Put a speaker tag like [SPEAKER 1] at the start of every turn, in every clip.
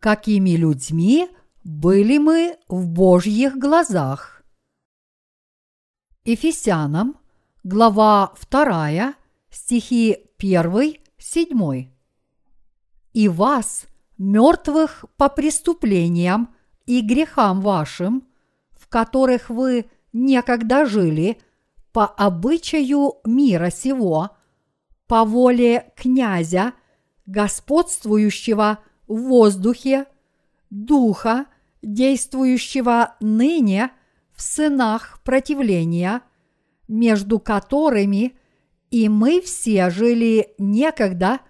[SPEAKER 1] какими людьми были мы в Божьих глазах. Ефесянам, глава 2, стихи 1, 7. «И вас, мертвых по преступлениям и грехам вашим, в которых вы некогда жили по обычаю мира сего, по воле князя, господствующего в воздухе, духа, действующего ныне в сынах противления, между которыми и мы все жили некогда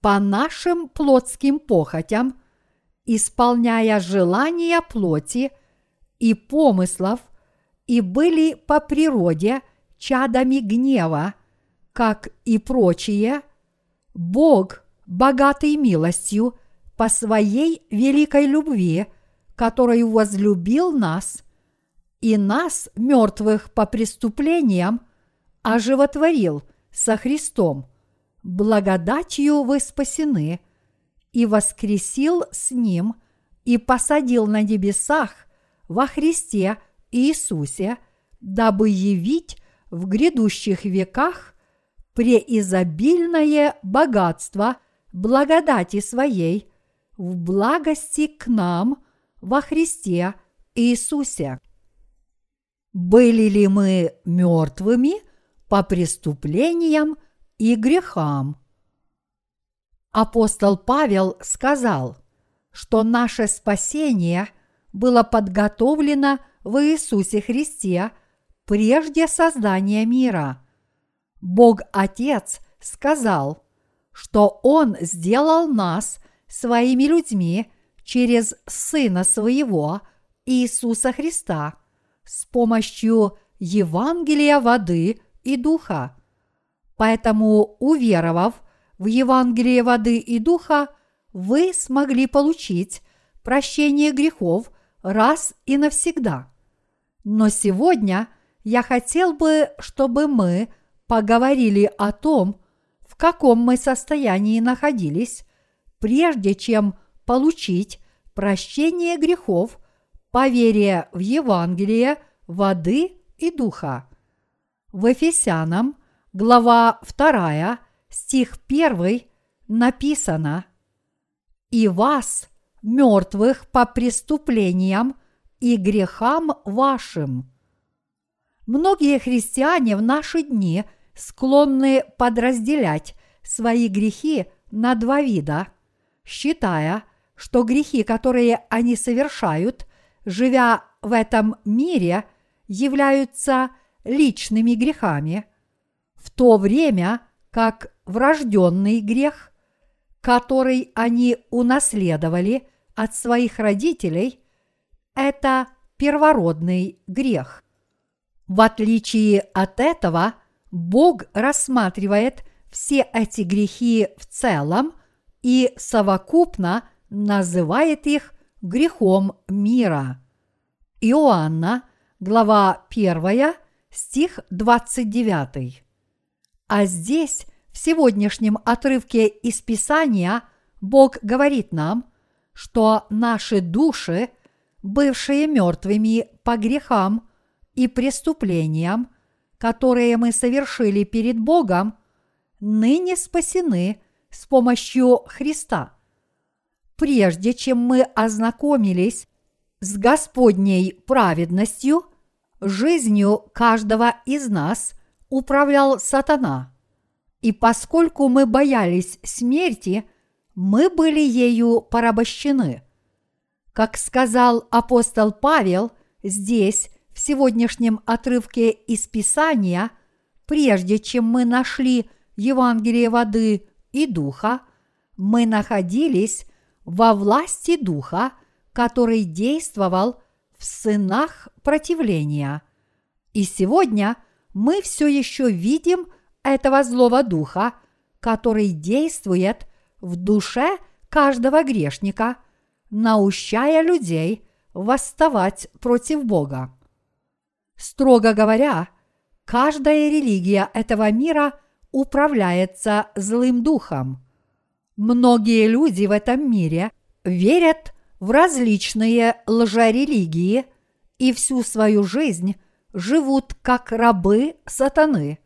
[SPEAKER 1] по нашим плотским похотям, исполняя желания плоти и помыслов, и были по природе чадами гнева, как и прочие, Бог, богатый милостью, по своей великой любви, которую возлюбил нас, и нас, мертвых по преступлениям, оживотворил со Христом, благодатью вы спасены, и воскресил с Ним, и посадил на небесах во Христе Иисусе, дабы явить в грядущих веках преизобильное богатство благодати своей в благости к нам во Христе Иисусе. Были ли мы мертвыми по преступлениям и грехам? Апостол Павел сказал, что наше спасение было подготовлено в Иисусе Христе прежде создания мира. Бог Отец сказал, что Он сделал нас – своими людьми через Сына Своего Иисуса Христа с помощью Евангелия воды и духа. Поэтому, уверовав в Евангелие воды и духа, вы смогли получить прощение грехов раз и навсегда. Но сегодня я хотел бы, чтобы мы поговорили о том, в каком мы состоянии находились прежде чем получить прощение грехов по вере в Евангелие воды и духа. В Ефесянам, глава 2, стих 1 написано «И вас, мертвых по преступлениям и грехам вашим». Многие христиане в наши дни склонны подразделять свои грехи на два вида – считая, что грехи, которые они совершают, живя в этом мире, являются личными грехами, в то время как врожденный грех, который они унаследовали от своих родителей, это первородный грех. В отличие от этого, Бог рассматривает все эти грехи в целом и совокупно называет их грехом мира. Иоанна, глава 1, стих 29. А здесь, в сегодняшнем отрывке из Писания, Бог говорит нам, что наши души, бывшие мертвыми по грехам и преступлениям, которые мы совершили перед Богом, ныне спасены – с помощью Христа. Прежде чем мы ознакомились с Господней праведностью, жизнью каждого из нас управлял сатана. И поскольку мы боялись смерти, мы были ею порабощены. Как сказал апостол Павел здесь, в сегодняшнем отрывке из Писания, прежде чем мы нашли Евангелие воды и Духа, мы находились во власти Духа, который действовал в сынах противления. И сегодня мы все еще видим этого злого духа, который действует в душе каждого грешника, наущая людей восставать против Бога. Строго говоря, каждая религия этого мира – управляется злым духом. Многие люди в этом мире верят в различные лжерелигии и всю свою жизнь живут как рабы сатаны,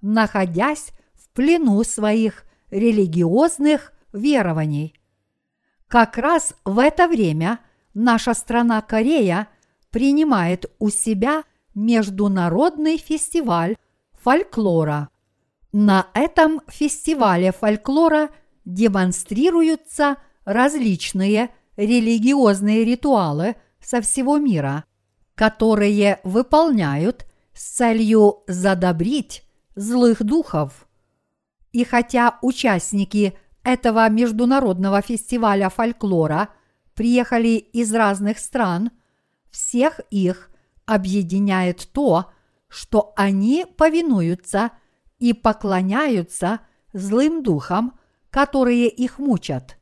[SPEAKER 1] находясь в плену своих религиозных верований. Как раз в это время наша страна Корея принимает у себя международный фестиваль фольклора. На этом фестивале фольклора демонстрируются различные религиозные ритуалы со всего мира, которые выполняют с целью задобрить злых духов. И хотя участники этого международного фестиваля фольклора приехали из разных стран, всех их объединяет то, что они повинуются и поклоняются злым духам, которые их мучат.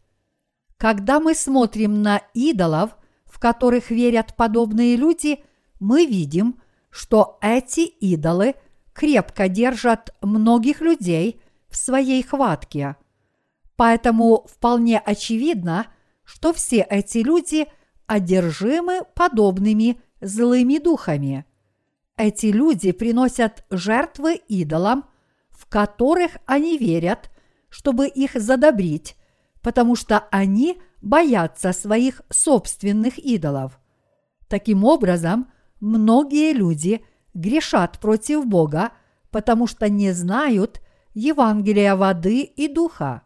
[SPEAKER 1] Когда мы смотрим на идолов, в которых верят подобные люди, мы видим, что эти идолы крепко держат многих людей в своей хватке. Поэтому вполне очевидно, что все эти люди одержимы подобными злыми духами. Эти люди приносят жертвы идолам, в которых они верят, чтобы их задобрить, потому что они боятся своих собственных идолов. Таким образом, многие люди грешат против Бога, потому что не знают Евангелия воды и духа.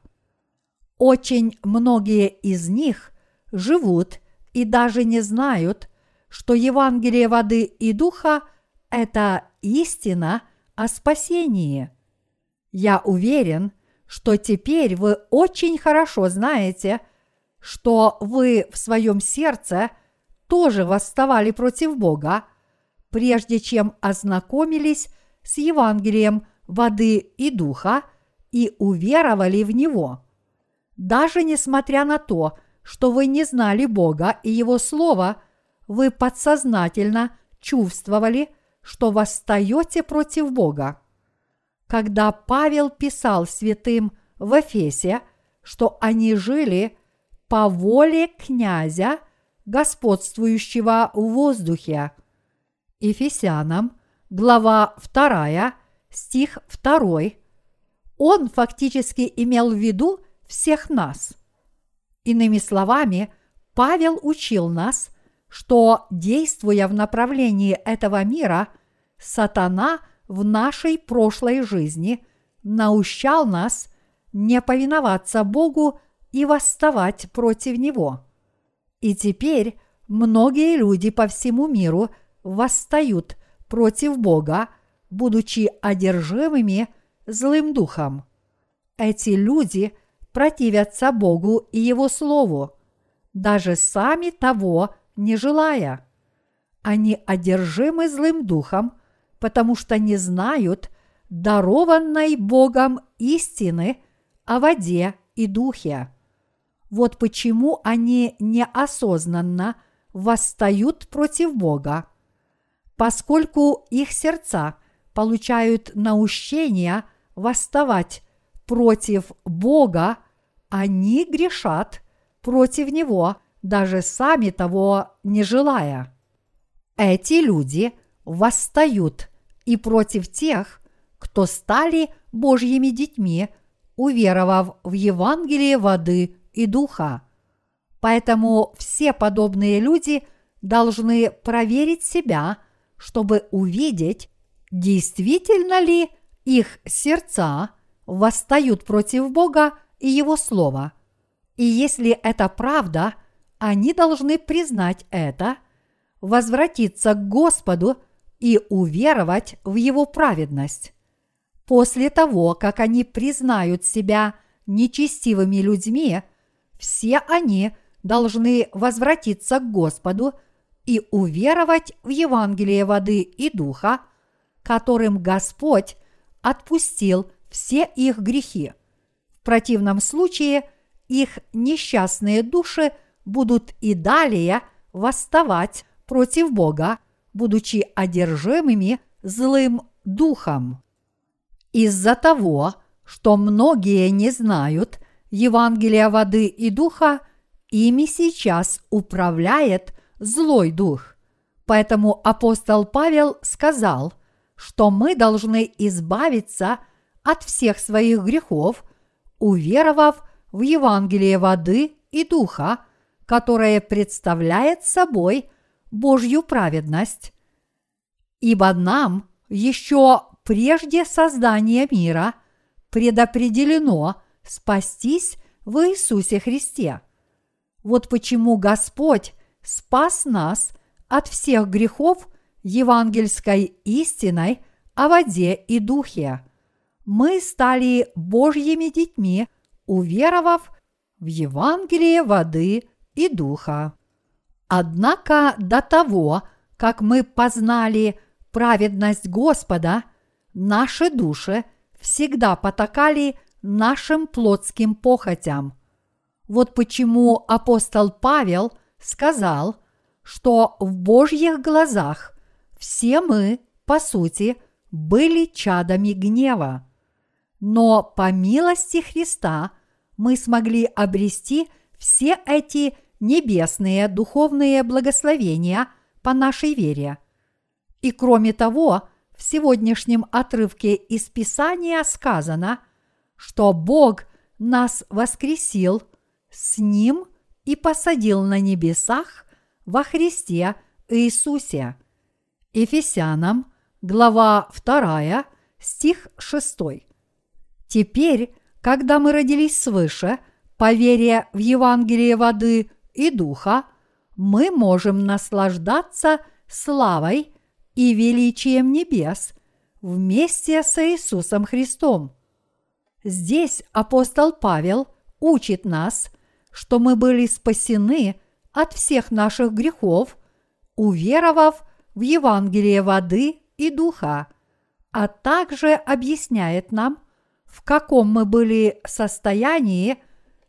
[SPEAKER 1] Очень многие из них живут и даже не знают, что Евангелие воды и духа – это истина о спасении. Я уверен, что теперь вы очень хорошо знаете, что вы в своем сердце тоже восставали против Бога, прежде чем ознакомились с Евангелием воды и духа и уверовали в него. Даже несмотря на то, что вы не знали Бога и Его Слова, вы подсознательно чувствовали – что восстаете против Бога. Когда Павел писал святым в Эфесе, что они жили по воле князя, господствующего в воздухе. Ефесянам, глава 2, стих 2, он фактически имел в виду всех нас. Иными словами, Павел учил нас, что, действуя в направлении этого мира, сатана в нашей прошлой жизни наущал нас не повиноваться Богу и восставать против Него. И теперь многие люди по всему миру восстают против Бога, будучи одержимыми злым духом. Эти люди противятся Богу и Его Слову, даже сами того не желая. Они одержимы злым духом, потому что не знают дарованной Богом истины о воде и духе. Вот почему они неосознанно восстают против Бога. Поскольку их сердца получают наущение восставать против Бога, они грешат против Него даже сами того не желая. Эти люди восстают и против тех, кто стали Божьими детьми, уверовав в Евангелие воды и духа. Поэтому все подобные люди должны проверить себя, чтобы увидеть, действительно ли их сердца восстают против Бога и Его Слова. И если это правда – они должны признать это, возвратиться к Господу и уверовать в Его праведность. После того, как они признают себя нечестивыми людьми, все они должны возвратиться к Господу и уверовать в Евангелие воды и духа, которым Господь отпустил все их грехи. В противном случае их несчастные души – будут и далее восставать против Бога, будучи одержимыми злым духом. Из-за того, что многие не знают Евангелия воды и духа ими сейчас управляет злой дух. Поэтому апостол Павел сказал, что мы должны избавиться от всех своих грехов, уверовав в Евангелие воды и духа, которое представляет собой Божью праведность. Ибо нам еще прежде создания мира предопределено спастись в Иисусе Христе. Вот почему Господь спас нас от всех грехов евангельской истиной о воде и духе. Мы стали Божьими детьми, уверовав в Евангелие воды и духа. Однако до того, как мы познали праведность Господа, наши души всегда потакали нашим плотским похотям. Вот почему апостол Павел сказал, что в Божьих глазах все мы, по сути, были чадами гнева. Но по милости Христа мы смогли обрести все эти небесные духовные благословения по нашей вере. И кроме того, в сегодняшнем отрывке из Писания сказано, что Бог нас воскресил с Ним и посадил на небесах во Христе Иисусе. Ефесянам, глава 2, стих 6. Теперь, когда мы родились свыше, по вере в Евангелие воды и духа, мы можем наслаждаться славой и величием небес вместе с Иисусом Христом. Здесь апостол Павел учит нас, что мы были спасены от всех наших грехов, уверовав в Евангелие воды и духа, а также объясняет нам, в каком мы были состоянии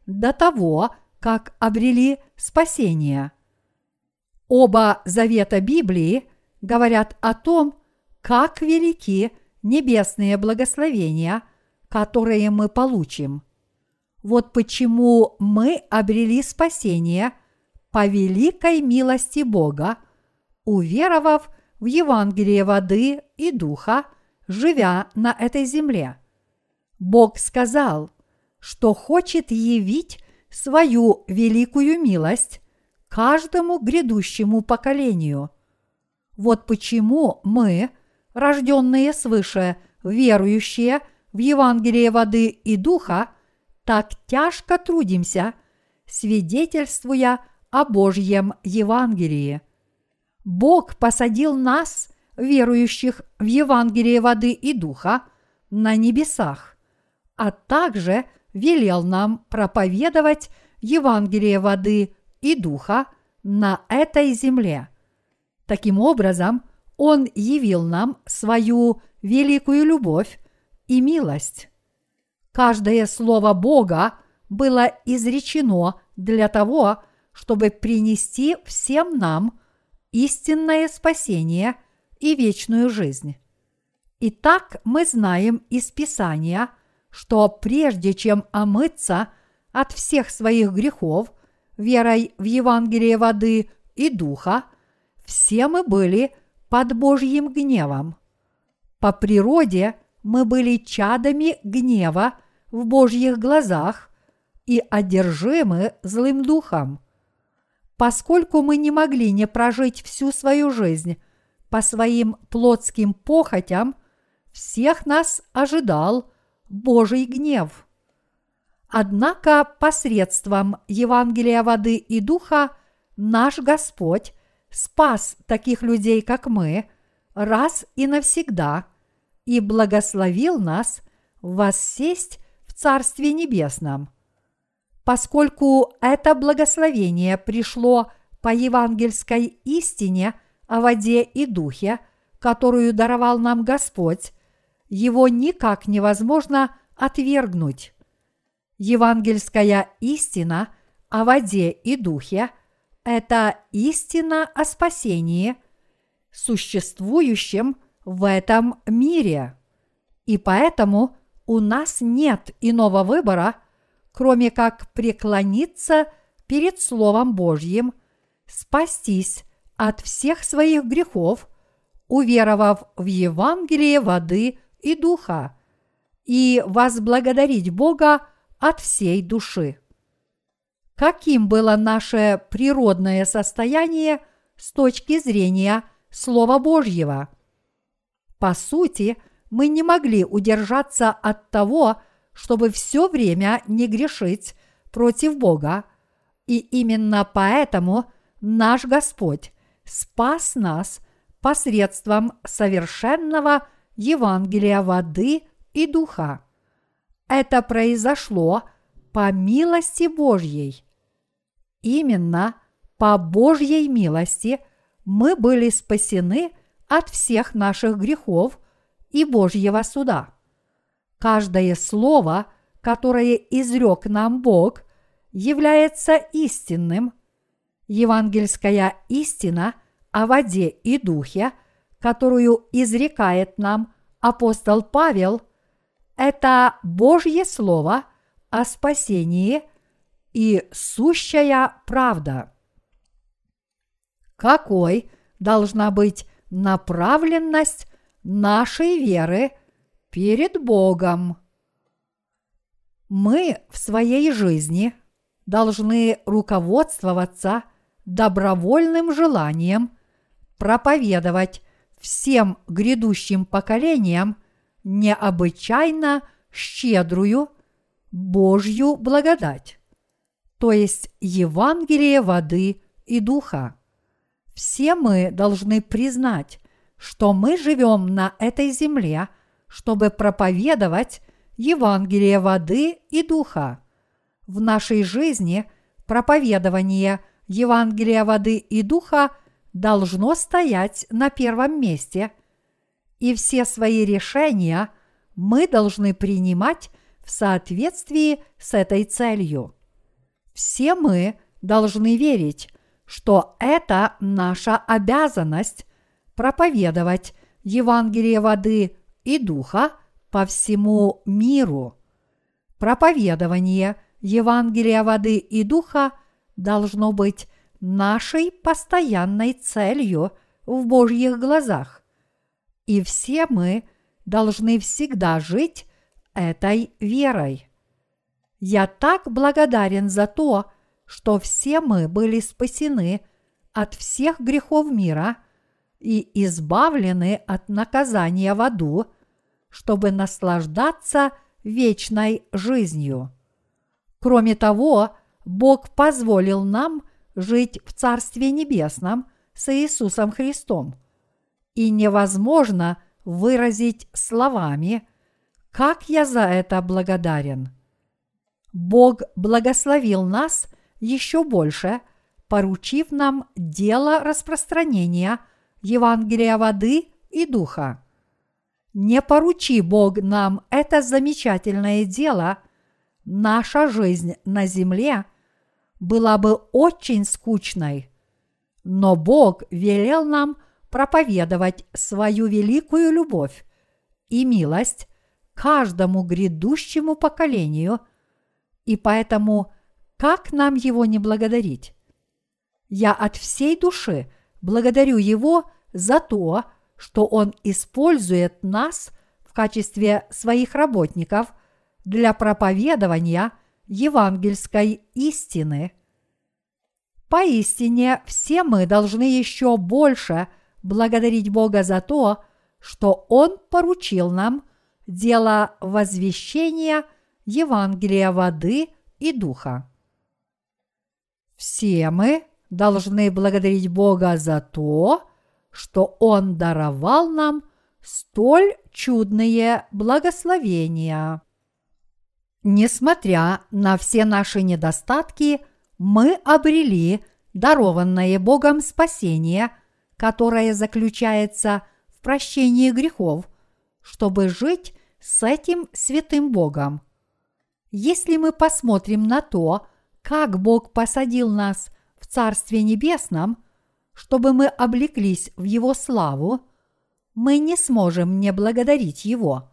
[SPEAKER 1] до того, как обрели спасение. Оба завета Библии говорят о том, как велики небесные благословения, которые мы получим. Вот почему мы обрели спасение по великой милости Бога, уверовав в Евангелие воды и духа, живя на этой земле. Бог сказал, что хочет явить свою великую милость каждому грядущему поколению. Вот почему мы, рожденные свыше, верующие в Евангелие воды и духа, так тяжко трудимся, свидетельствуя о Божьем Евангелии. Бог посадил нас, верующих в Евангелие воды и духа, на небесах, а также – велел нам проповедовать Евангелие воды и духа на этой земле. Таким образом, Он явил нам свою великую любовь и милость. Каждое слово Бога было изречено для того, чтобы принести всем нам истинное спасение и вечную жизнь. Итак, мы знаем из Писания – что прежде чем омыться от всех своих грехов верой в Евангелие воды и духа, все мы были под Божьим гневом. По природе мы были чадами гнева в Божьих глазах и одержимы злым духом. Поскольку мы не могли не прожить всю свою жизнь по своим плотским похотям, всех нас ожидал – Божий гнев. Однако посредством Евангелия воды и духа наш Господь спас таких людей, как мы, раз и навсегда, и благословил нас воссесть в Царстве Небесном. Поскольку это благословение пришло по евангельской истине о воде и духе, которую даровал нам Господь, его никак невозможно отвергнуть. Евангельская истина о воде и духе – это истина о спасении, существующем в этом мире. И поэтому у нас нет иного выбора, кроме как преклониться перед Словом Божьим, спастись от всех своих грехов, уверовав в Евангелие воды и духа, и возблагодарить Бога от всей души. Каким было наше природное состояние с точки зрения Слова Божьего? По сути, мы не могли удержаться от того, чтобы все время не грешить против Бога, и именно поэтому наш Господь спас нас посредством совершенного Евангелия воды и духа. Это произошло по милости Божьей. Именно по Божьей милости мы были спасены от всех наших грехов и Божьего суда. Каждое слово, которое изрек нам Бог, является истинным. Евангельская истина о воде и духе, которую изрекает нам апостол Павел, это Божье Слово о спасении и сущая правда. Какой должна быть направленность нашей веры перед Богом? Мы в своей жизни должны руководствоваться добровольным желанием проповедовать всем грядущим поколениям необычайно щедрую Божью благодать, то есть Евангелие воды и духа. Все мы должны признать, что мы живем на этой земле, чтобы проповедовать Евангелие воды и духа. В нашей жизни проповедование Евангелия воды и духа должно стоять на первом месте, и все свои решения мы должны принимать в соответствии с этой целью. Все мы должны верить, что это наша обязанность проповедовать Евангелие воды и духа по всему миру. Проповедование Евангелия воды и духа должно быть нашей постоянной целью в Божьих глазах. И все мы должны всегда жить этой верой. Я так благодарен за то, что все мы были спасены от всех грехов мира и избавлены от наказания в аду, чтобы наслаждаться вечной жизнью. Кроме того, Бог позволил нам жить в Царстве Небесном с Иисусом Христом. И невозможно выразить словами, как я за это благодарен. Бог благословил нас еще больше, поручив нам дело распространения Евангелия воды и духа. Не поручи Бог нам это замечательное дело, наша жизнь на земле была бы очень скучной. Но Бог велел нам проповедовать свою великую любовь и милость каждому грядущему поколению, и поэтому как нам его не благодарить? Я от всей души благодарю его за то, что он использует нас в качестве своих работников для проповедования евангельской истины. Поистине все мы должны еще больше благодарить Бога за то, что Он поручил нам дело возвещения Евангелия воды и духа. Все мы должны благодарить Бога за то, что Он даровал нам столь чудные благословения. Несмотря на все наши недостатки, мы обрели дарованное Богом спасение, которое заключается в прощении грехов, чтобы жить с этим святым Богом. Если мы посмотрим на то, как Бог посадил нас в Царстве Небесном, чтобы мы облеклись в Его славу, мы не сможем не благодарить Его.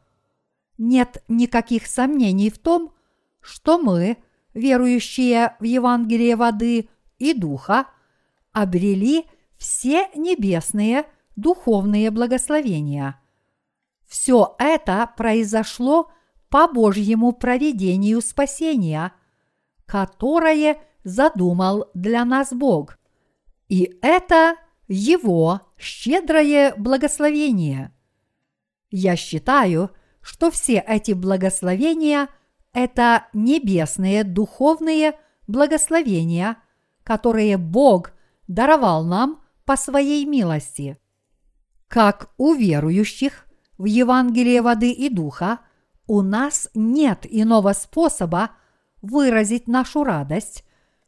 [SPEAKER 1] Нет никаких сомнений в том, что мы верующие в Евангелие воды и духа, обрели все небесные духовные благословения. Все это произошло по Божьему проведению спасения, которое задумал для нас Бог. И это Его щедрое благословение. Я считаю, что все эти благословения – это небесные духовные благословения, которые Бог даровал нам по своей милости. Как у верующих в Евангелие воды и духа у нас нет иного способа выразить нашу радость,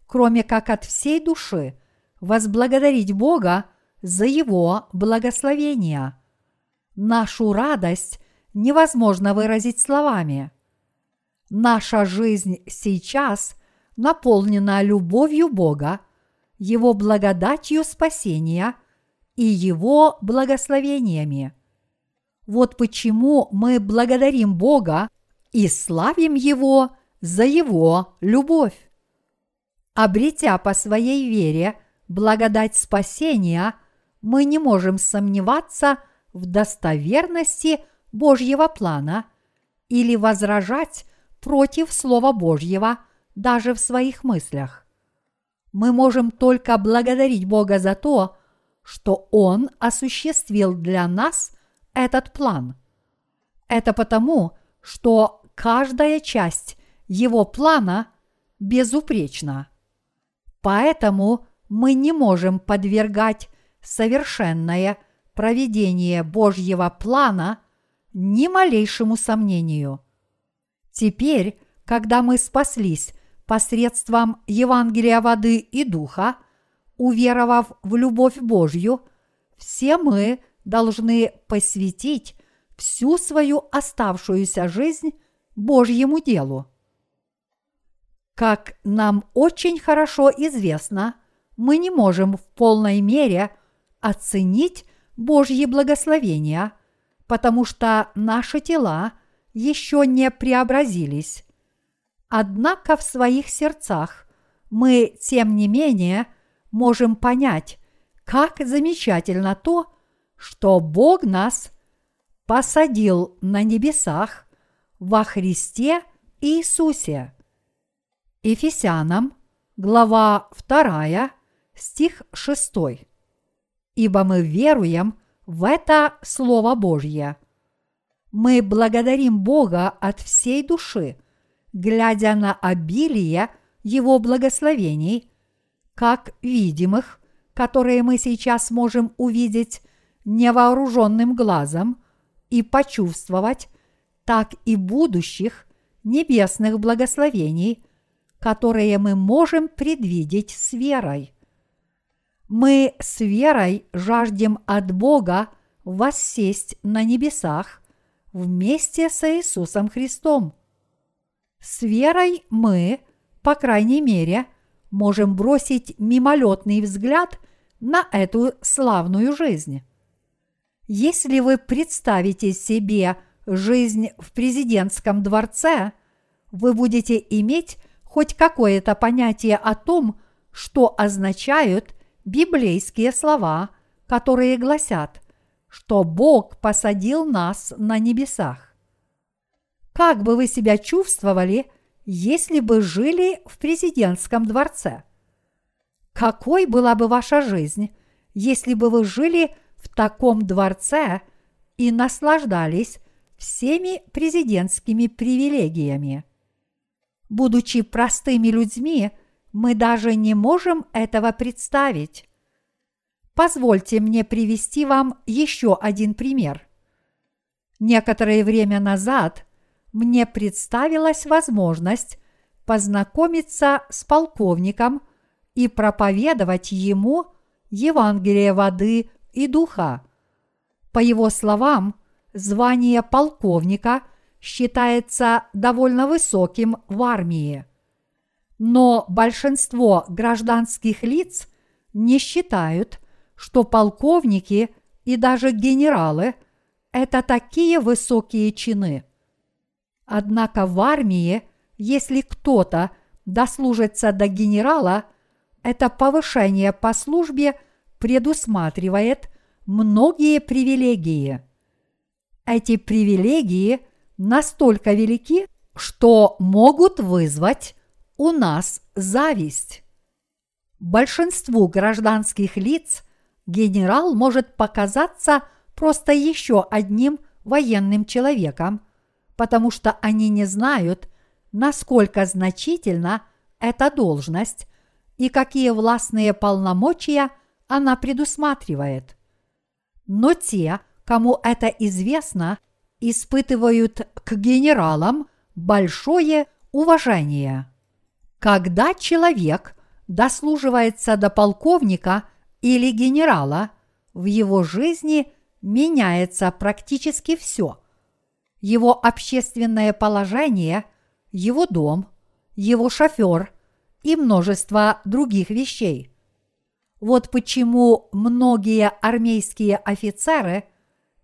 [SPEAKER 1] кроме как от всей души возблагодарить Бога за Его благословения. Нашу радость невозможно выразить словами. Наша жизнь сейчас наполнена любовью Бога, Его благодатью спасения и Его благословениями. Вот почему мы благодарим Бога и славим Его за Его любовь. Обретя по своей вере благодать спасения, мы не можем сомневаться в достоверности Божьего плана или возражать против Слова Божьего даже в своих мыслях. Мы можем только благодарить Бога за то, что Он осуществил для нас этот план. Это потому, что каждая часть Его плана безупречна. Поэтому мы не можем подвергать совершенное проведение Божьего плана ни малейшему сомнению. Теперь, когда мы спаслись посредством Евангелия воды и духа, уверовав в любовь Божью, все мы должны посвятить всю свою оставшуюся жизнь Божьему делу. Как нам очень хорошо известно, мы не можем в полной мере оценить Божьи благословения, потому что наши тела еще не преобразились. Однако в своих сердцах мы, тем не менее, можем понять, как замечательно то, что Бог нас посадил на небесах во Христе Иисусе. Ефесянам, глава 2, стих 6. Ибо мы веруем в это Слово Божье. Мы благодарим Бога от всей души, глядя на обилие Его благословений, как видимых, которые мы сейчас можем увидеть невооруженным глазом и почувствовать, так и будущих небесных благословений, которые мы можем предвидеть с верой. Мы с верой жаждем от Бога воссесть на небесах вместе с Иисусом Христом. С верой мы, по крайней мере, можем бросить мимолетный взгляд на эту славную жизнь. Если вы представите себе жизнь в президентском дворце, вы будете иметь хоть какое-то понятие о том, что означают библейские слова, которые гласят, что Бог посадил нас на небесах. Как бы вы себя чувствовали, если бы жили в президентском дворце? Какой была бы ваша жизнь, если бы вы жили в таком дворце и наслаждались всеми президентскими привилегиями? Будучи простыми людьми – мы даже не можем этого представить. Позвольте мне привести вам еще один пример. Некоторое время назад мне представилась возможность познакомиться с полковником и проповедовать ему Евангелие воды и духа. По его словам, звание полковника считается довольно высоким в армии – но большинство гражданских лиц не считают, что полковники и даже генералы – это такие высокие чины. Однако в армии, если кто-то дослужиться до генерала, это повышение по службе предусматривает многие привилегии. Эти привилегии настолько велики, что могут вызвать у нас зависть. Большинству гражданских лиц генерал может показаться просто еще одним военным человеком, потому что они не знают, насколько значительна эта должность и какие властные полномочия она предусматривает. Но те, кому это известно, испытывают к генералам большое уважение. Когда человек дослуживается до полковника или генерала, в его жизни меняется практически все. Его общественное положение, его дом, его шофер и множество других вещей. Вот почему многие армейские офицеры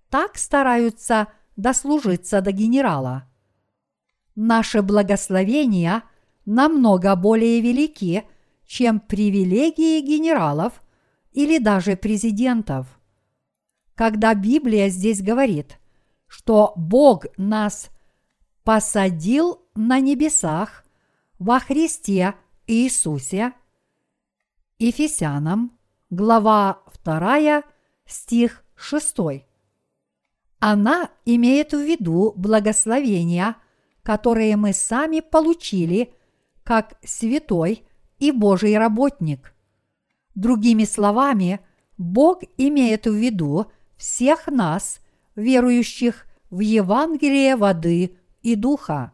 [SPEAKER 1] так стараются дослужиться до генерала. Наши благословения намного более велики, чем привилегии генералов или даже президентов. Когда Библия здесь говорит, что Бог нас посадил на небесах во Христе Иисусе, Ефесянам, глава 2, стих 6. Она имеет в виду благословения, которые мы сами получили как святой и Божий работник. Другими словами, Бог имеет в виду всех нас, верующих в Евангелие воды и духа.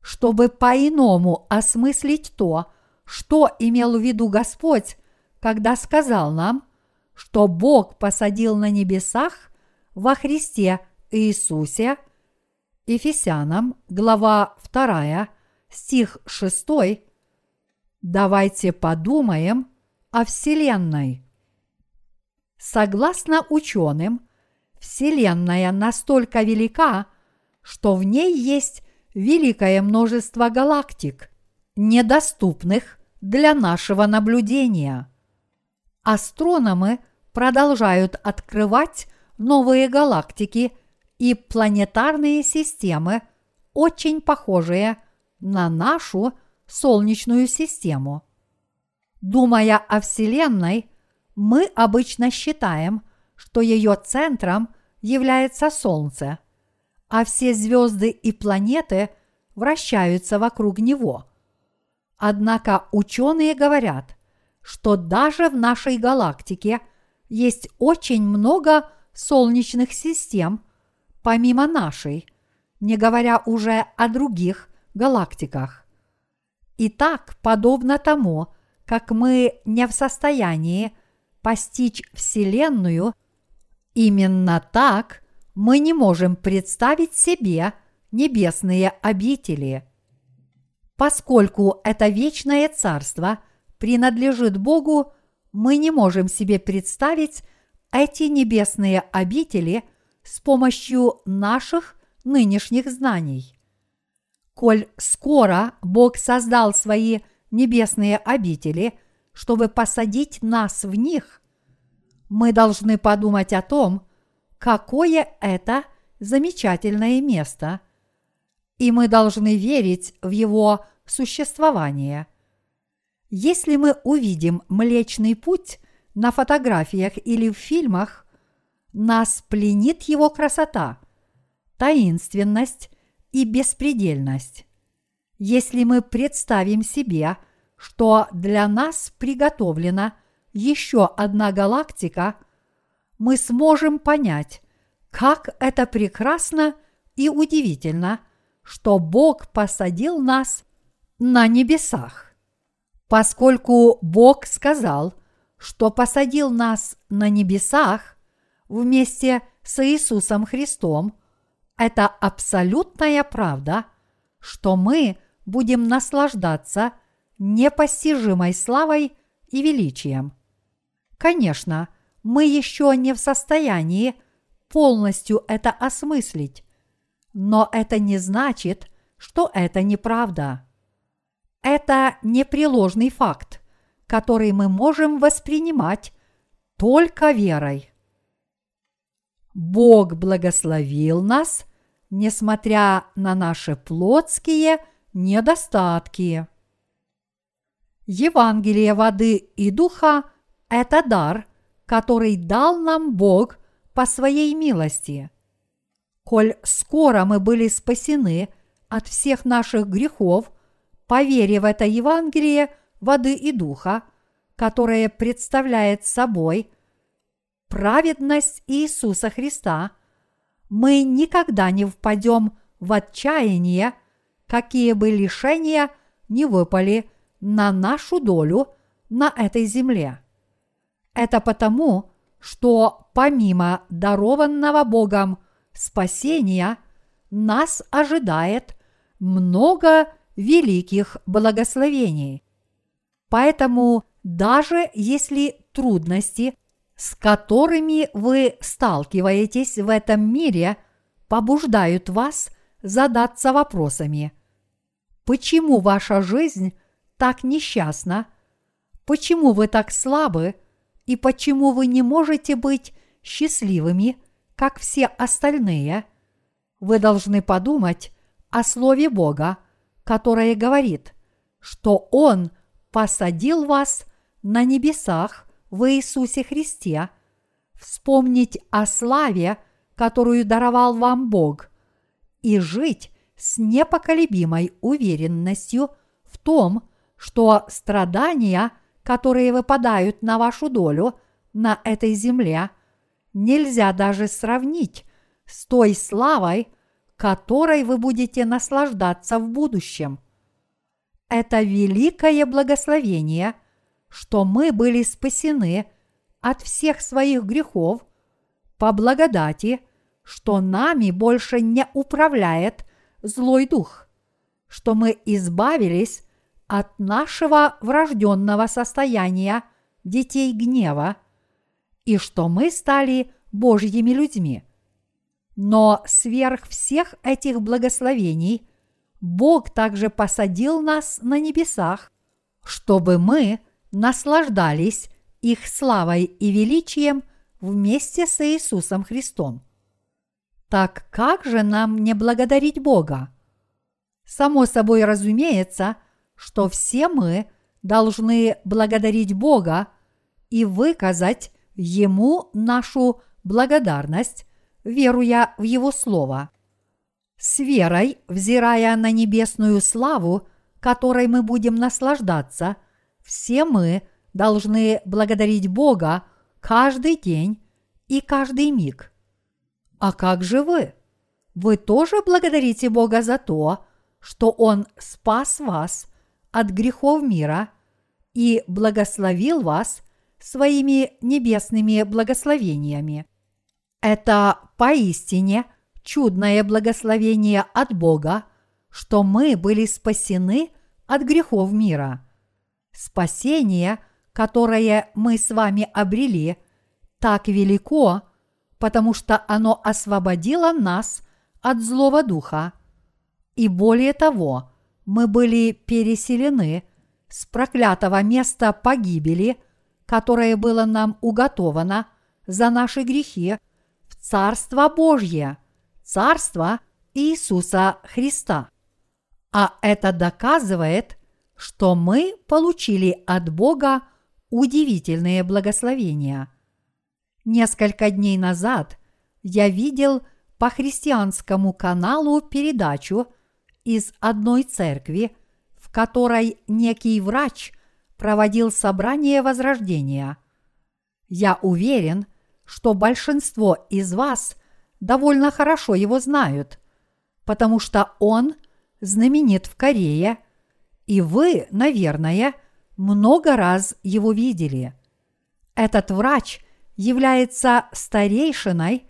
[SPEAKER 1] Чтобы по-иному осмыслить то, что имел в виду Господь, когда сказал нам, что Бог посадил на небесах во Христе Иисусе, Ефесянам, глава 2, стих 6, давайте подумаем о Вселенной. Согласно ученым, Вселенная настолько велика, что в ней есть великое множество галактик, недоступных для нашего наблюдения. Астрономы продолжают открывать новые галактики и планетарные системы, очень похожие на нашу Солнечную систему. Думая о Вселенной, мы обычно считаем, что ее центром является Солнце, а все звезды и планеты вращаются вокруг него. Однако ученые говорят, что даже в нашей галактике есть очень много солнечных систем, помимо нашей, не говоря уже о других галактиках. Итак, подобно тому, как мы не в состоянии постичь Вселенную, именно так мы не можем представить себе небесные обители. Поскольку это вечное царство принадлежит Богу, мы не можем себе представить эти небесные обители с помощью наших нынешних знаний. Коль скоро Бог создал свои небесные обители, чтобы посадить нас в них, мы должны подумать о том, какое это замечательное место, и мы должны верить в его существование. Если мы увидим Млечный Путь на фотографиях или в фильмах, нас пленит его красота, таинственность и беспредельность. Если мы представим себе, что для нас приготовлена еще одна галактика, мы сможем понять, как это прекрасно и удивительно, что Бог посадил нас на небесах. Поскольку Бог сказал, что посадил нас на небесах вместе с Иисусом Христом – это абсолютная правда, что мы будем наслаждаться непостижимой славой и величием. Конечно, мы еще не в состоянии полностью это осмыслить, но это не значит, что это неправда. Это непреложный факт, который мы можем воспринимать только верой. Бог благословил нас, несмотря на наши плотские недостатки. Евангелие воды и духа – это дар, который дал нам Бог по своей милости. Коль скоро мы были спасены от всех наших грехов, поверив в это Евангелие воды и духа, которое представляет собой праведность Иисуса Христа, мы никогда не впадем в отчаяние, какие бы лишения не выпали на нашу долю на этой земле. Это потому, что помимо дарованного Богом спасения нас ожидает много великих благословений. Поэтому даже если трудности, с которыми вы сталкиваетесь в этом мире, побуждают вас задаться вопросами, почему ваша жизнь так несчастна, почему вы так слабы? И почему вы не можете быть счастливыми, как все остальные, вы должны подумать о Слове Бога, которое говорит, что Он посадил вас на небесах в Иисусе Христе, вспомнить о славе, которую даровал вам Бог, и жить с непоколебимой уверенностью в том, что страдания, которые выпадают на вашу долю на этой земле, нельзя даже сравнить с той славой, которой вы будете наслаждаться в будущем. Это великое благословение, что мы были спасены от всех своих грехов по благодати, что нами больше не управляет злой дух, что мы избавились от нашего врожденного состояния детей гнева и что мы стали Божьими людьми. Но сверх всех этих благословений Бог также посадил нас на небесах, чтобы мы наслаждались их славой и величием вместе с Иисусом Христом. Так как же нам не благодарить Бога? Само собой разумеется – что все мы должны благодарить Бога и выказать Ему нашу благодарность, веруя в Его Слово. С верой, взирая на небесную славу, которой мы будем наслаждаться, все мы должны благодарить Бога каждый день и каждый миг. А как же вы? Вы тоже благодарите Бога за то, что Он спас вас – от грехов мира и благословил вас своими небесными благословениями. Это поистине чудное благословение от Бога, что мы были спасены от грехов мира. Спасение, которое мы с вами обрели, так велико, потому что оно освободило нас от злого духа. И более того, мы были переселены с проклятого места погибели, которое было нам уготовано за наши грехи, в Царство Божье, Царство Иисуса Христа. А это доказывает, что мы получили от Бога удивительные благословения. Несколько дней назад я видел по христианскому каналу передачу – из одной церкви, в которой некий врач проводил собрание возрождения. Я уверен, что большинство из вас довольно хорошо его знают, потому что он знаменит в Корее, и вы, наверное, много раз его видели. Этот врач является старейшиной,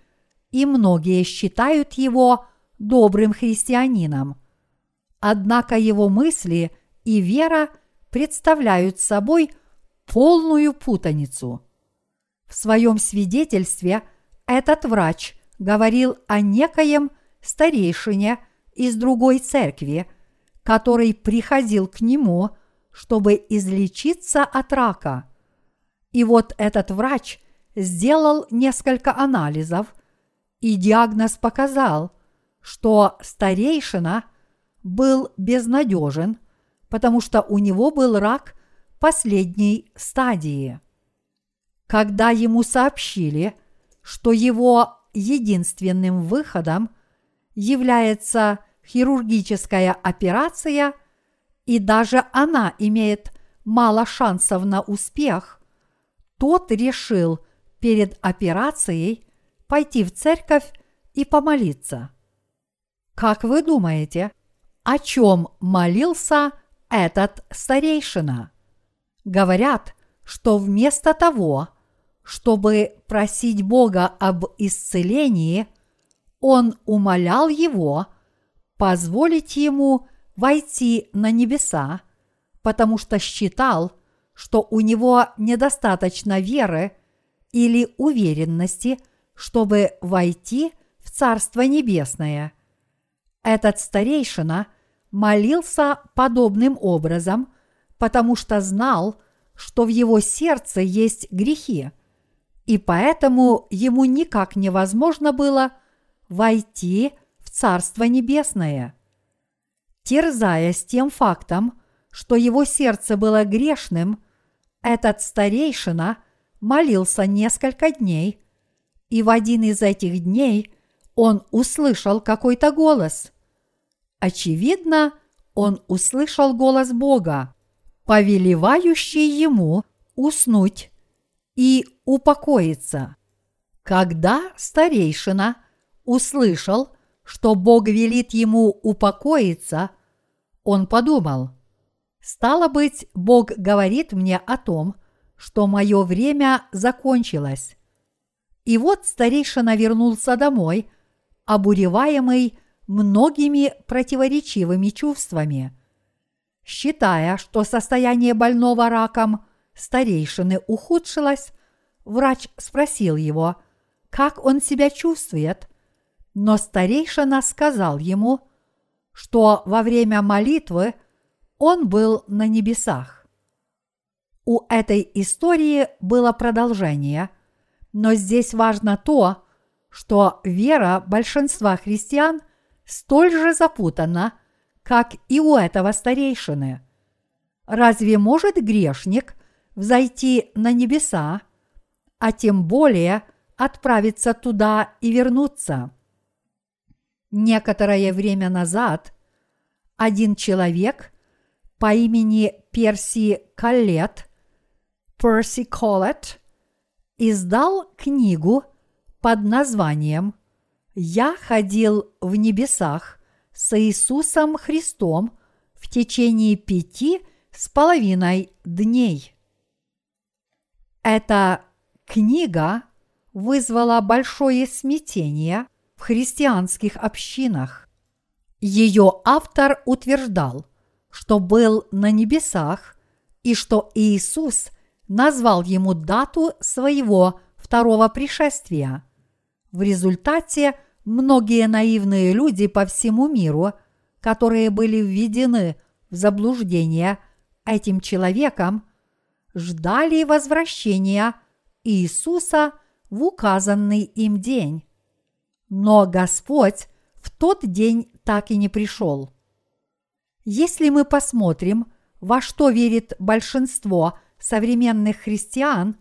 [SPEAKER 1] и многие считают его добрым христианином – Однако его мысли и вера представляют собой полную путаницу. В своем свидетельстве этот врач говорил о некоем старейшине из другой церкви, который приходил к нему, чтобы излечиться от рака. И вот этот врач сделал несколько анализов, и диагноз показал, что старейшина был безнадежен, потому что у него был рак последней стадии. Когда ему сообщили, что его единственным выходом является хирургическая операция, и даже она имеет мало шансов на успех, тот решил перед операцией пойти в церковь и помолиться. Как вы думаете, о чем молился этот старейшина? Говорят, что вместо того, чтобы просить Бога об исцелении, он умолял его позволить ему войти на небеса, потому что считал, что у него недостаточно веры или уверенности, чтобы войти в Царство Небесное. Этот старейшина молился подобным образом, потому что знал, что в его сердце есть грехи – и поэтому ему никак невозможно было войти в Царство Небесное. Терзаясь тем фактом, что его сердце было грешным, этот старейшина молился несколько дней, и в один из этих дней он услышал какой-то голос. Очевидно, он услышал голос Бога, повелевающий ему уснуть и упокоиться. Когда старейшина услышал, что Бог велит ему упокоиться, он подумал, «Стало быть, Бог говорит мне о том, что мое время закончилось». И вот старейшина вернулся домой, обуреваемый многими противоречивыми чувствами. Считая, что состояние больного раком старейшины ухудшилось, врач спросил его, как он себя чувствует, но старейшина сказал ему, что во время молитвы он был на небесах. У этой истории было продолжение, но здесь важно то, что вера большинства христиан столь же запутана, как и у этого старейшины. Разве может грешник взойти на небеса, а тем более отправиться туда и вернуться. Некоторое время назад один человек по имени Перси Коллет, Перси Коллет, издал книгу под названием «Я ходил в небесах с Иисусом Христом в течение пяти с половиной дней». Эта книга вызвала большое смятение в христианских общинах. Ее автор утверждал, что был на небесах и что Иисус назвал ему дату своего второго пришествия. В результате многие наивные люди по всему миру, которые были введены в заблуждение этим человеком, ждали возвращения Иисуса в указанный им день. Но Господь в тот день так и не пришел. Если мы посмотрим, во что верит большинство современных христиан,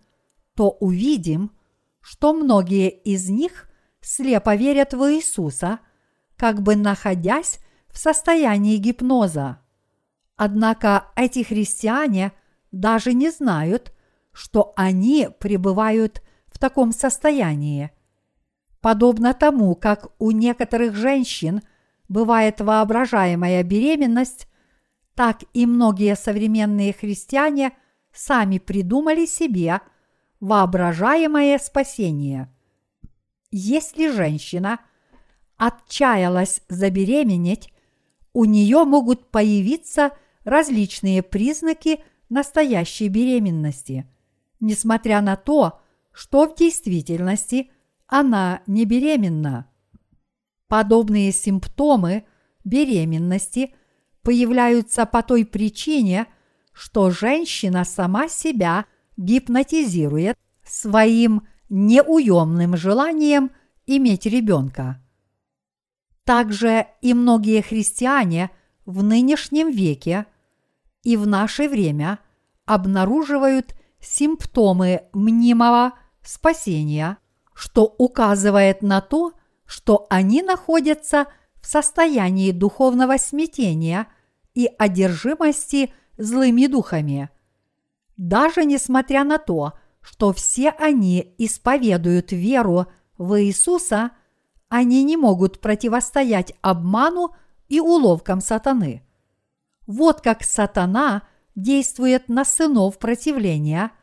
[SPEAKER 1] то увидим, что многие из них слепо верят в Иисуса, как бы находясь в состоянии гипноза. Однако эти христиане – даже не знают, что они пребывают в таком состоянии. Подобно тому, как у некоторых женщин бывает воображаемая беременность, так и многие современные христиане сами придумали себе воображаемое спасение. Если женщина отчаялась забеременеть, у нее могут появиться различные признаки – настоящей беременности, несмотря на то, что в действительности она не беременна. Подобные симптомы беременности появляются по той причине, что женщина сама себя гипнотизирует своим неуемным желанием иметь ребенка. Также и многие христиане в нынешнем веке и в наше время обнаруживают симптомы мнимого спасения, что указывает на то, что они находятся в состоянии духовного смятения и одержимости злыми духами. Даже несмотря на то, что все они исповедуют веру в Иисуса, они не могут противостоять обману и уловкам сатаны. Вот как сатана действует на сынов противления,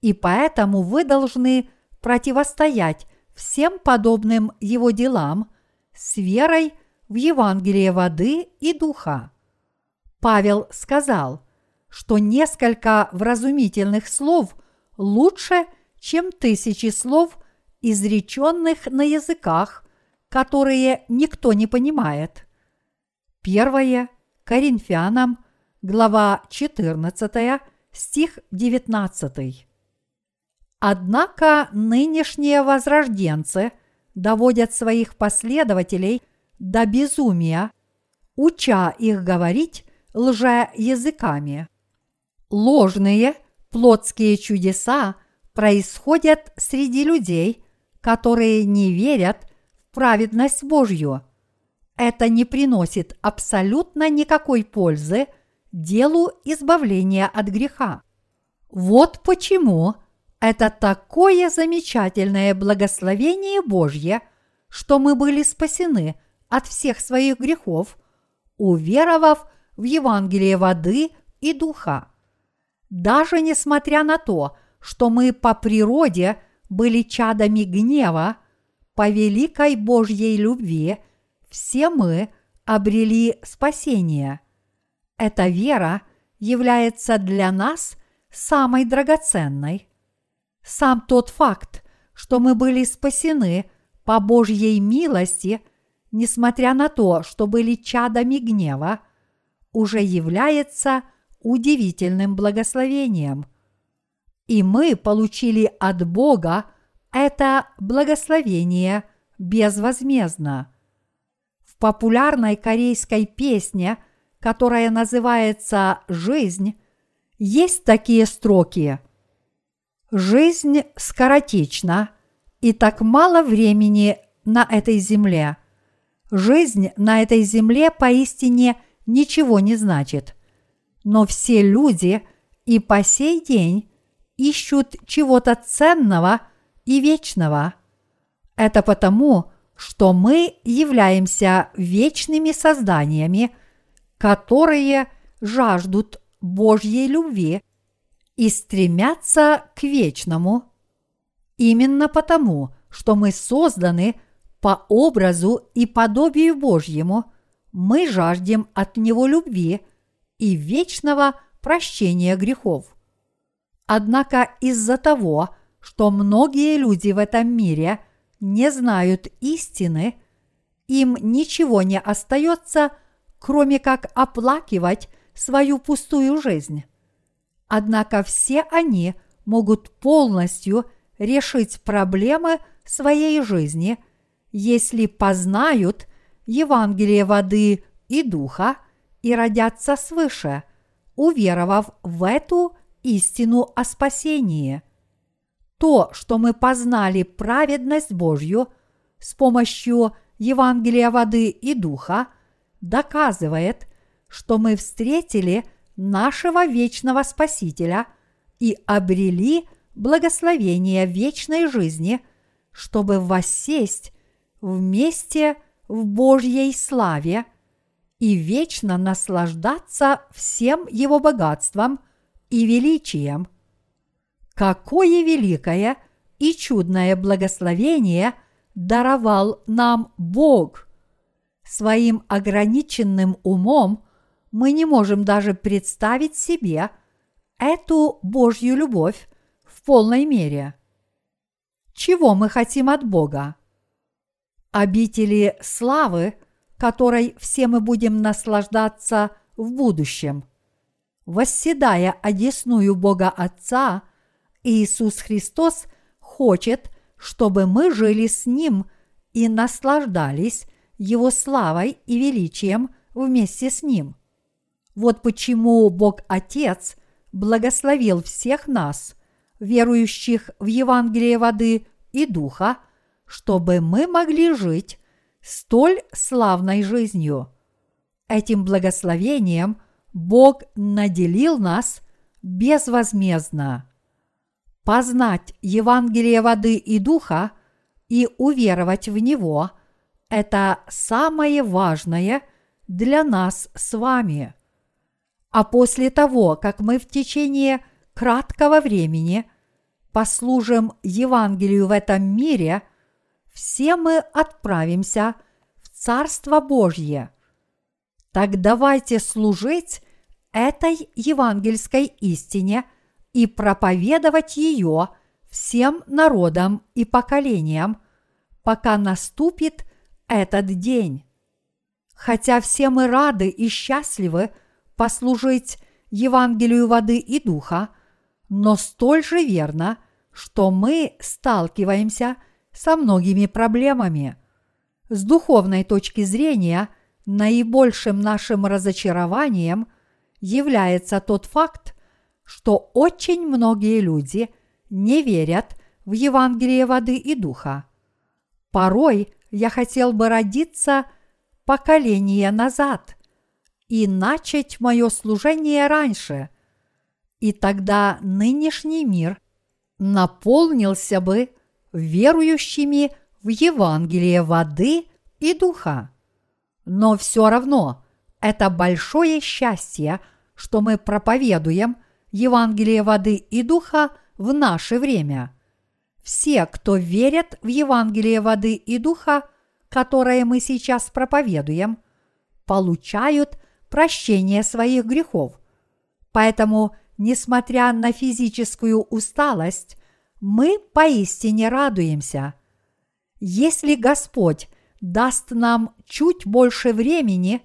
[SPEAKER 1] и поэтому вы должны противостоять всем подобным его делам с верой в Евангелие воды и духа. Павел сказал, что несколько вразумительных слов лучше, чем тысячи слов, изреченных на языках, которые никто не понимает. Первое Коринфянам, глава 14, стих 19. Однако нынешние возрожденцы доводят своих последователей до безумия, уча их говорить лжеязыками. Ложные плотские чудеса происходят среди людей, которые не верят в праведность Божью. Это не приносит абсолютно никакой пользы делу избавления от греха. Вот почему – это такое замечательное благословение Божье, что мы были спасены от всех своих грехов, уверовав в Евангелие воды и духа. Даже несмотря на то, что мы по природе были чадами гнева, по великой Божьей любви все мы обрели спасение. Эта вера является для нас самой драгоценной – сам тот факт, что мы были спасены по Божьей милости, несмотря на то, что были чадами гнева, уже является удивительным благословением. И мы получили от Бога это благословение безвозмездно. В популярной корейской песне, которая называется «Жизнь», есть такие строки – Жизнь скоротечна, и так мало времени на этой земле. Жизнь на этой земле поистине ничего не значит. Но все люди и по сей день ищут чего-то ценного и вечного. Это потому, что мы являемся вечными созданиями, которые жаждут Божьей любви и стремятся к вечному. Именно потому, что мы созданы по образу и подобию Божьему, мы жаждем от Него любви и вечного прощения грехов. Однако из-за того, что многие люди в этом мире не знают истины, им ничего не остается, кроме как оплакивать свою пустую жизнь. Однако все они могут полностью решить проблемы своей жизни, если познают Евангелие воды и духа и родятся свыше, уверовав в эту истину о спасении. То, что мы познали праведность Божью с помощью Евангелия воды и духа, доказывает, что мы встретили – нашего вечного Спасителя и обрели благословение вечной жизни, чтобы воссесть вместе в Божьей славе и вечно наслаждаться всем его богатством и величием. Какое великое и чудное благословение даровал нам Бог! Своим ограниченным умом мы не можем даже представить себе эту Божью любовь в полной мере. Чего мы хотим от Бога? Обители славы, которой все мы будем наслаждаться в будущем. Восседая одесную Бога Отца, Иисус Христос хочет, чтобы мы жили с Ним и наслаждались Его славой и величием вместе с Ним. Вот почему Бог Отец благословил всех нас, верующих в Евангелие воды и духа, чтобы мы могли жить столь славной жизнью. Этим благословением Бог наделил нас безвозмездно. Познать Евангелие воды и духа и уверовать в него – это самое важное для нас с вами. А после того, как мы в течение краткого времени послужим Евангелию в этом мире – все мы отправимся в Царство Божье. Так давайте служить этой евангельской истине и проповедовать ее всем народам и поколениям, пока наступит этот день. Хотя все мы рады и счастливы послужить Евангелию воды и духа, но столь же верно, что мы сталкиваемся со многими проблемами. С духовной точки зрения, наибольшим нашим разочарованием является тот факт, что очень многие люди не верят в Евангелие воды и духа. Порой я хотел бы родиться поколение назад и начать мое служение раньше, и тогда нынешний мир наполнился бы верующими в Евангелие воды и духа. Но все равно это большое счастье, что мы проповедуем Евангелие воды и духа в наше время. Все, кто верят в Евангелие воды и духа, которое мы сейчас проповедуем, получают прощение своих грехов. Поэтому, несмотря на физическую усталость, мы поистине радуемся. Если Господь даст нам чуть больше времени,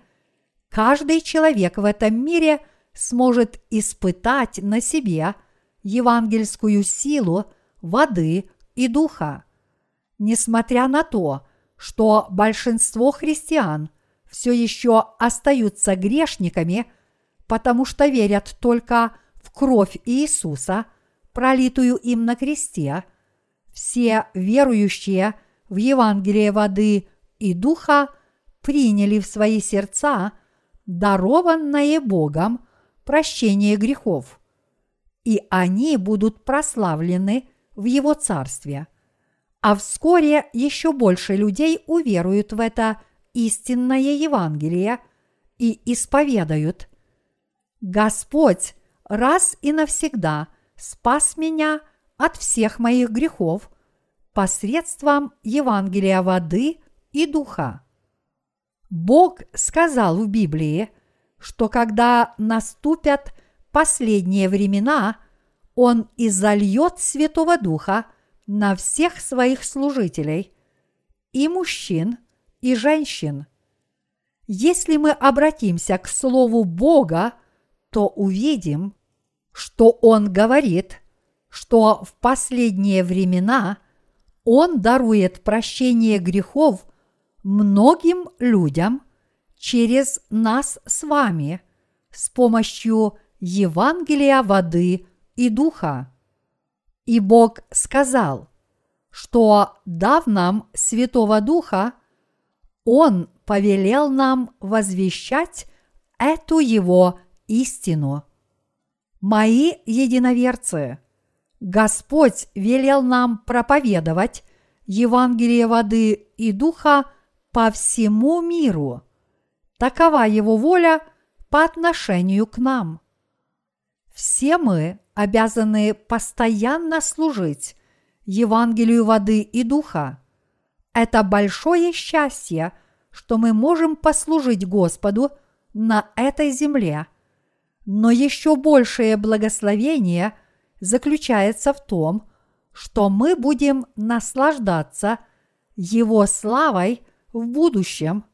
[SPEAKER 1] каждый человек в этом мире сможет испытать на себе евангельскую силу воды и духа. Несмотря на то, что большинство христиан все еще остаются грешниками, потому что верят только в кровь Иисуса – пролитую им на кресте, все верующие в Евангелие воды и духа приняли в свои сердца дарованное Богом прощение грехов, и они будут прославлены в Его Царстве. А вскоре еще больше людей уверуют в это истинное Евангелие и исповедают. Господь раз и навсегда – спас меня от всех моих грехов посредством Евангелия воды и духа. Бог сказал в Библии, что когда наступят последние времена, Он изольет Святого Духа на всех своих служителей, и мужчин, и женщин. Если мы обратимся к Слову Бога, то увидим, что он говорит, что в последние времена он дарует прощение грехов многим людям через нас с вами с помощью Евангелия воды и духа. И Бог сказал, что дав нам Святого Духа, Он повелел нам возвещать эту Его истину – Мои единоверцы, Господь велел нам проповедовать Евангелие воды и духа по всему миру. Такова Его воля по отношению к нам. Все мы обязаны постоянно служить Евангелию воды и духа. Это большое счастье, что мы можем послужить Господу на этой земле – но еще большее благословение заключается в том, что мы будем наслаждаться Его славой в будущем.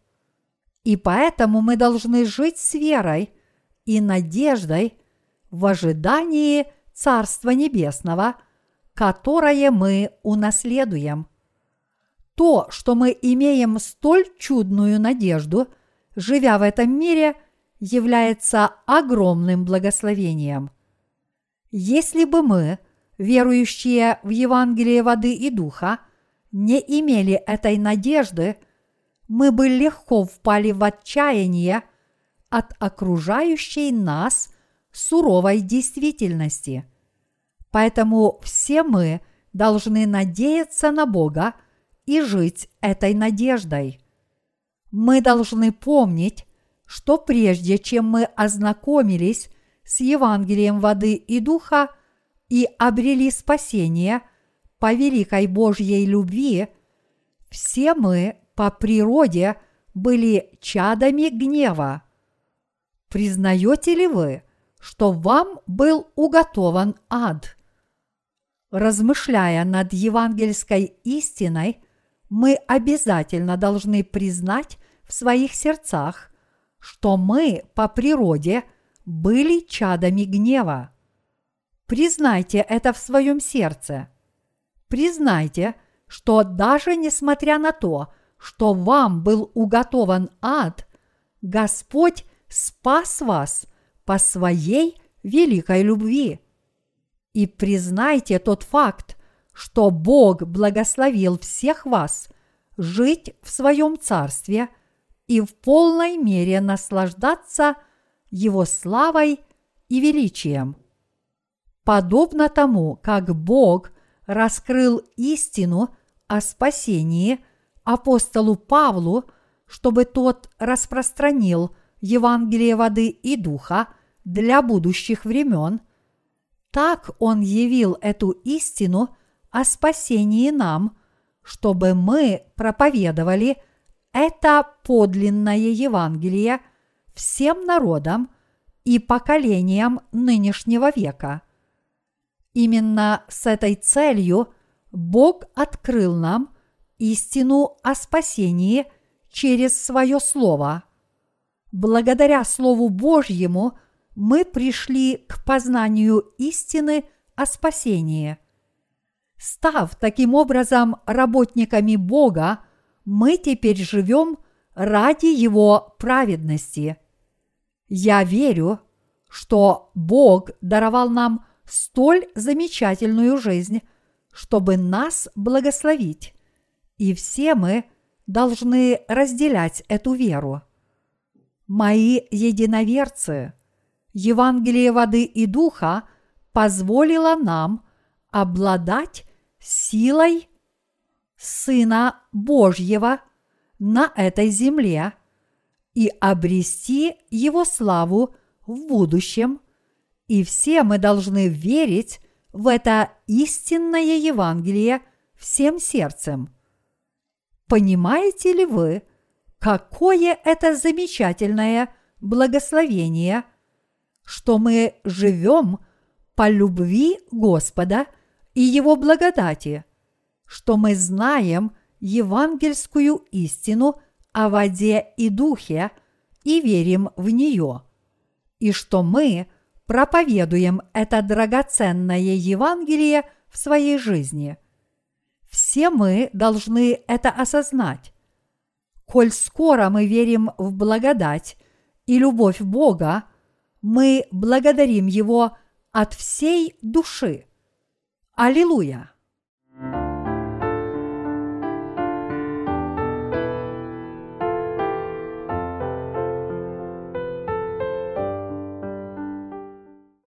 [SPEAKER 1] И поэтому мы должны жить с верой, и надеждой в ожидании Царства Небесного, которое мы унаследуем. То, что мы имеем столь чудную надежду, живя в этом мире, является огромным благословением. Если бы мы, верующие в Евангелие воды и духа, не имели этой надежды, мы бы легко впали в отчаяние от окружающей нас суровой действительности. Поэтому все мы должны надеяться на Бога и жить этой надеждой. Мы должны помнить, что прежде чем мы ознакомились с Евангелием воды и духа и обрели спасение по великой Божьей любви, все мы по природе были чадами гнева. Признаете ли вы, что вам был уготован ад? Размышляя над евангельской истиной, мы обязательно должны признать в своих сердцах, что мы по природе были чадами гнева. Признайте это в своем сердце. Признайте, что даже несмотря на то, что вам был уготован ад, Господь спас вас по своей великой любви. И признайте тот факт, что Бог благословил всех вас жить в своем царстве и в полной мере наслаждаться Его славой и величием. Подобно тому, как Бог раскрыл истину о спасении апостолу Павлу, чтобы тот распространил Евангелие воды и духа для будущих времен, так он явил эту истину о спасении нам, чтобы мы проповедовали это подлинное Евангелие всем народам и поколениям нынешнего века. Именно с этой целью Бог открыл нам истину о спасении через свое Слово. Благодаря Слову Божьему мы пришли к познанию истины о спасении. Став таким образом работниками Бога, мы теперь живем ради Его праведности. Я верю, что Бог даровал нам столь замечательную жизнь, чтобы нас благословить, и все мы должны разделять эту веру. Мои единоверцы, Евангелие воды и духа позволило нам обладать силой Сына Божьего на этой земле и обрести Его славу в будущем, и все мы должны верить в это истинное Евангелие всем сердцем. Понимаете ли вы, какое это замечательное благословение, что мы живем по любви Господа и Его благодати, что мы знаем евангельскую истину о воде и духе и верим в нее, и что мы проповедуем это драгоценное Евангелие в своей жизни. Все мы должны это осознать. Коль скоро мы верим в благодать и любовь Бога, мы благодарим Его от всей души. Аллилуйя!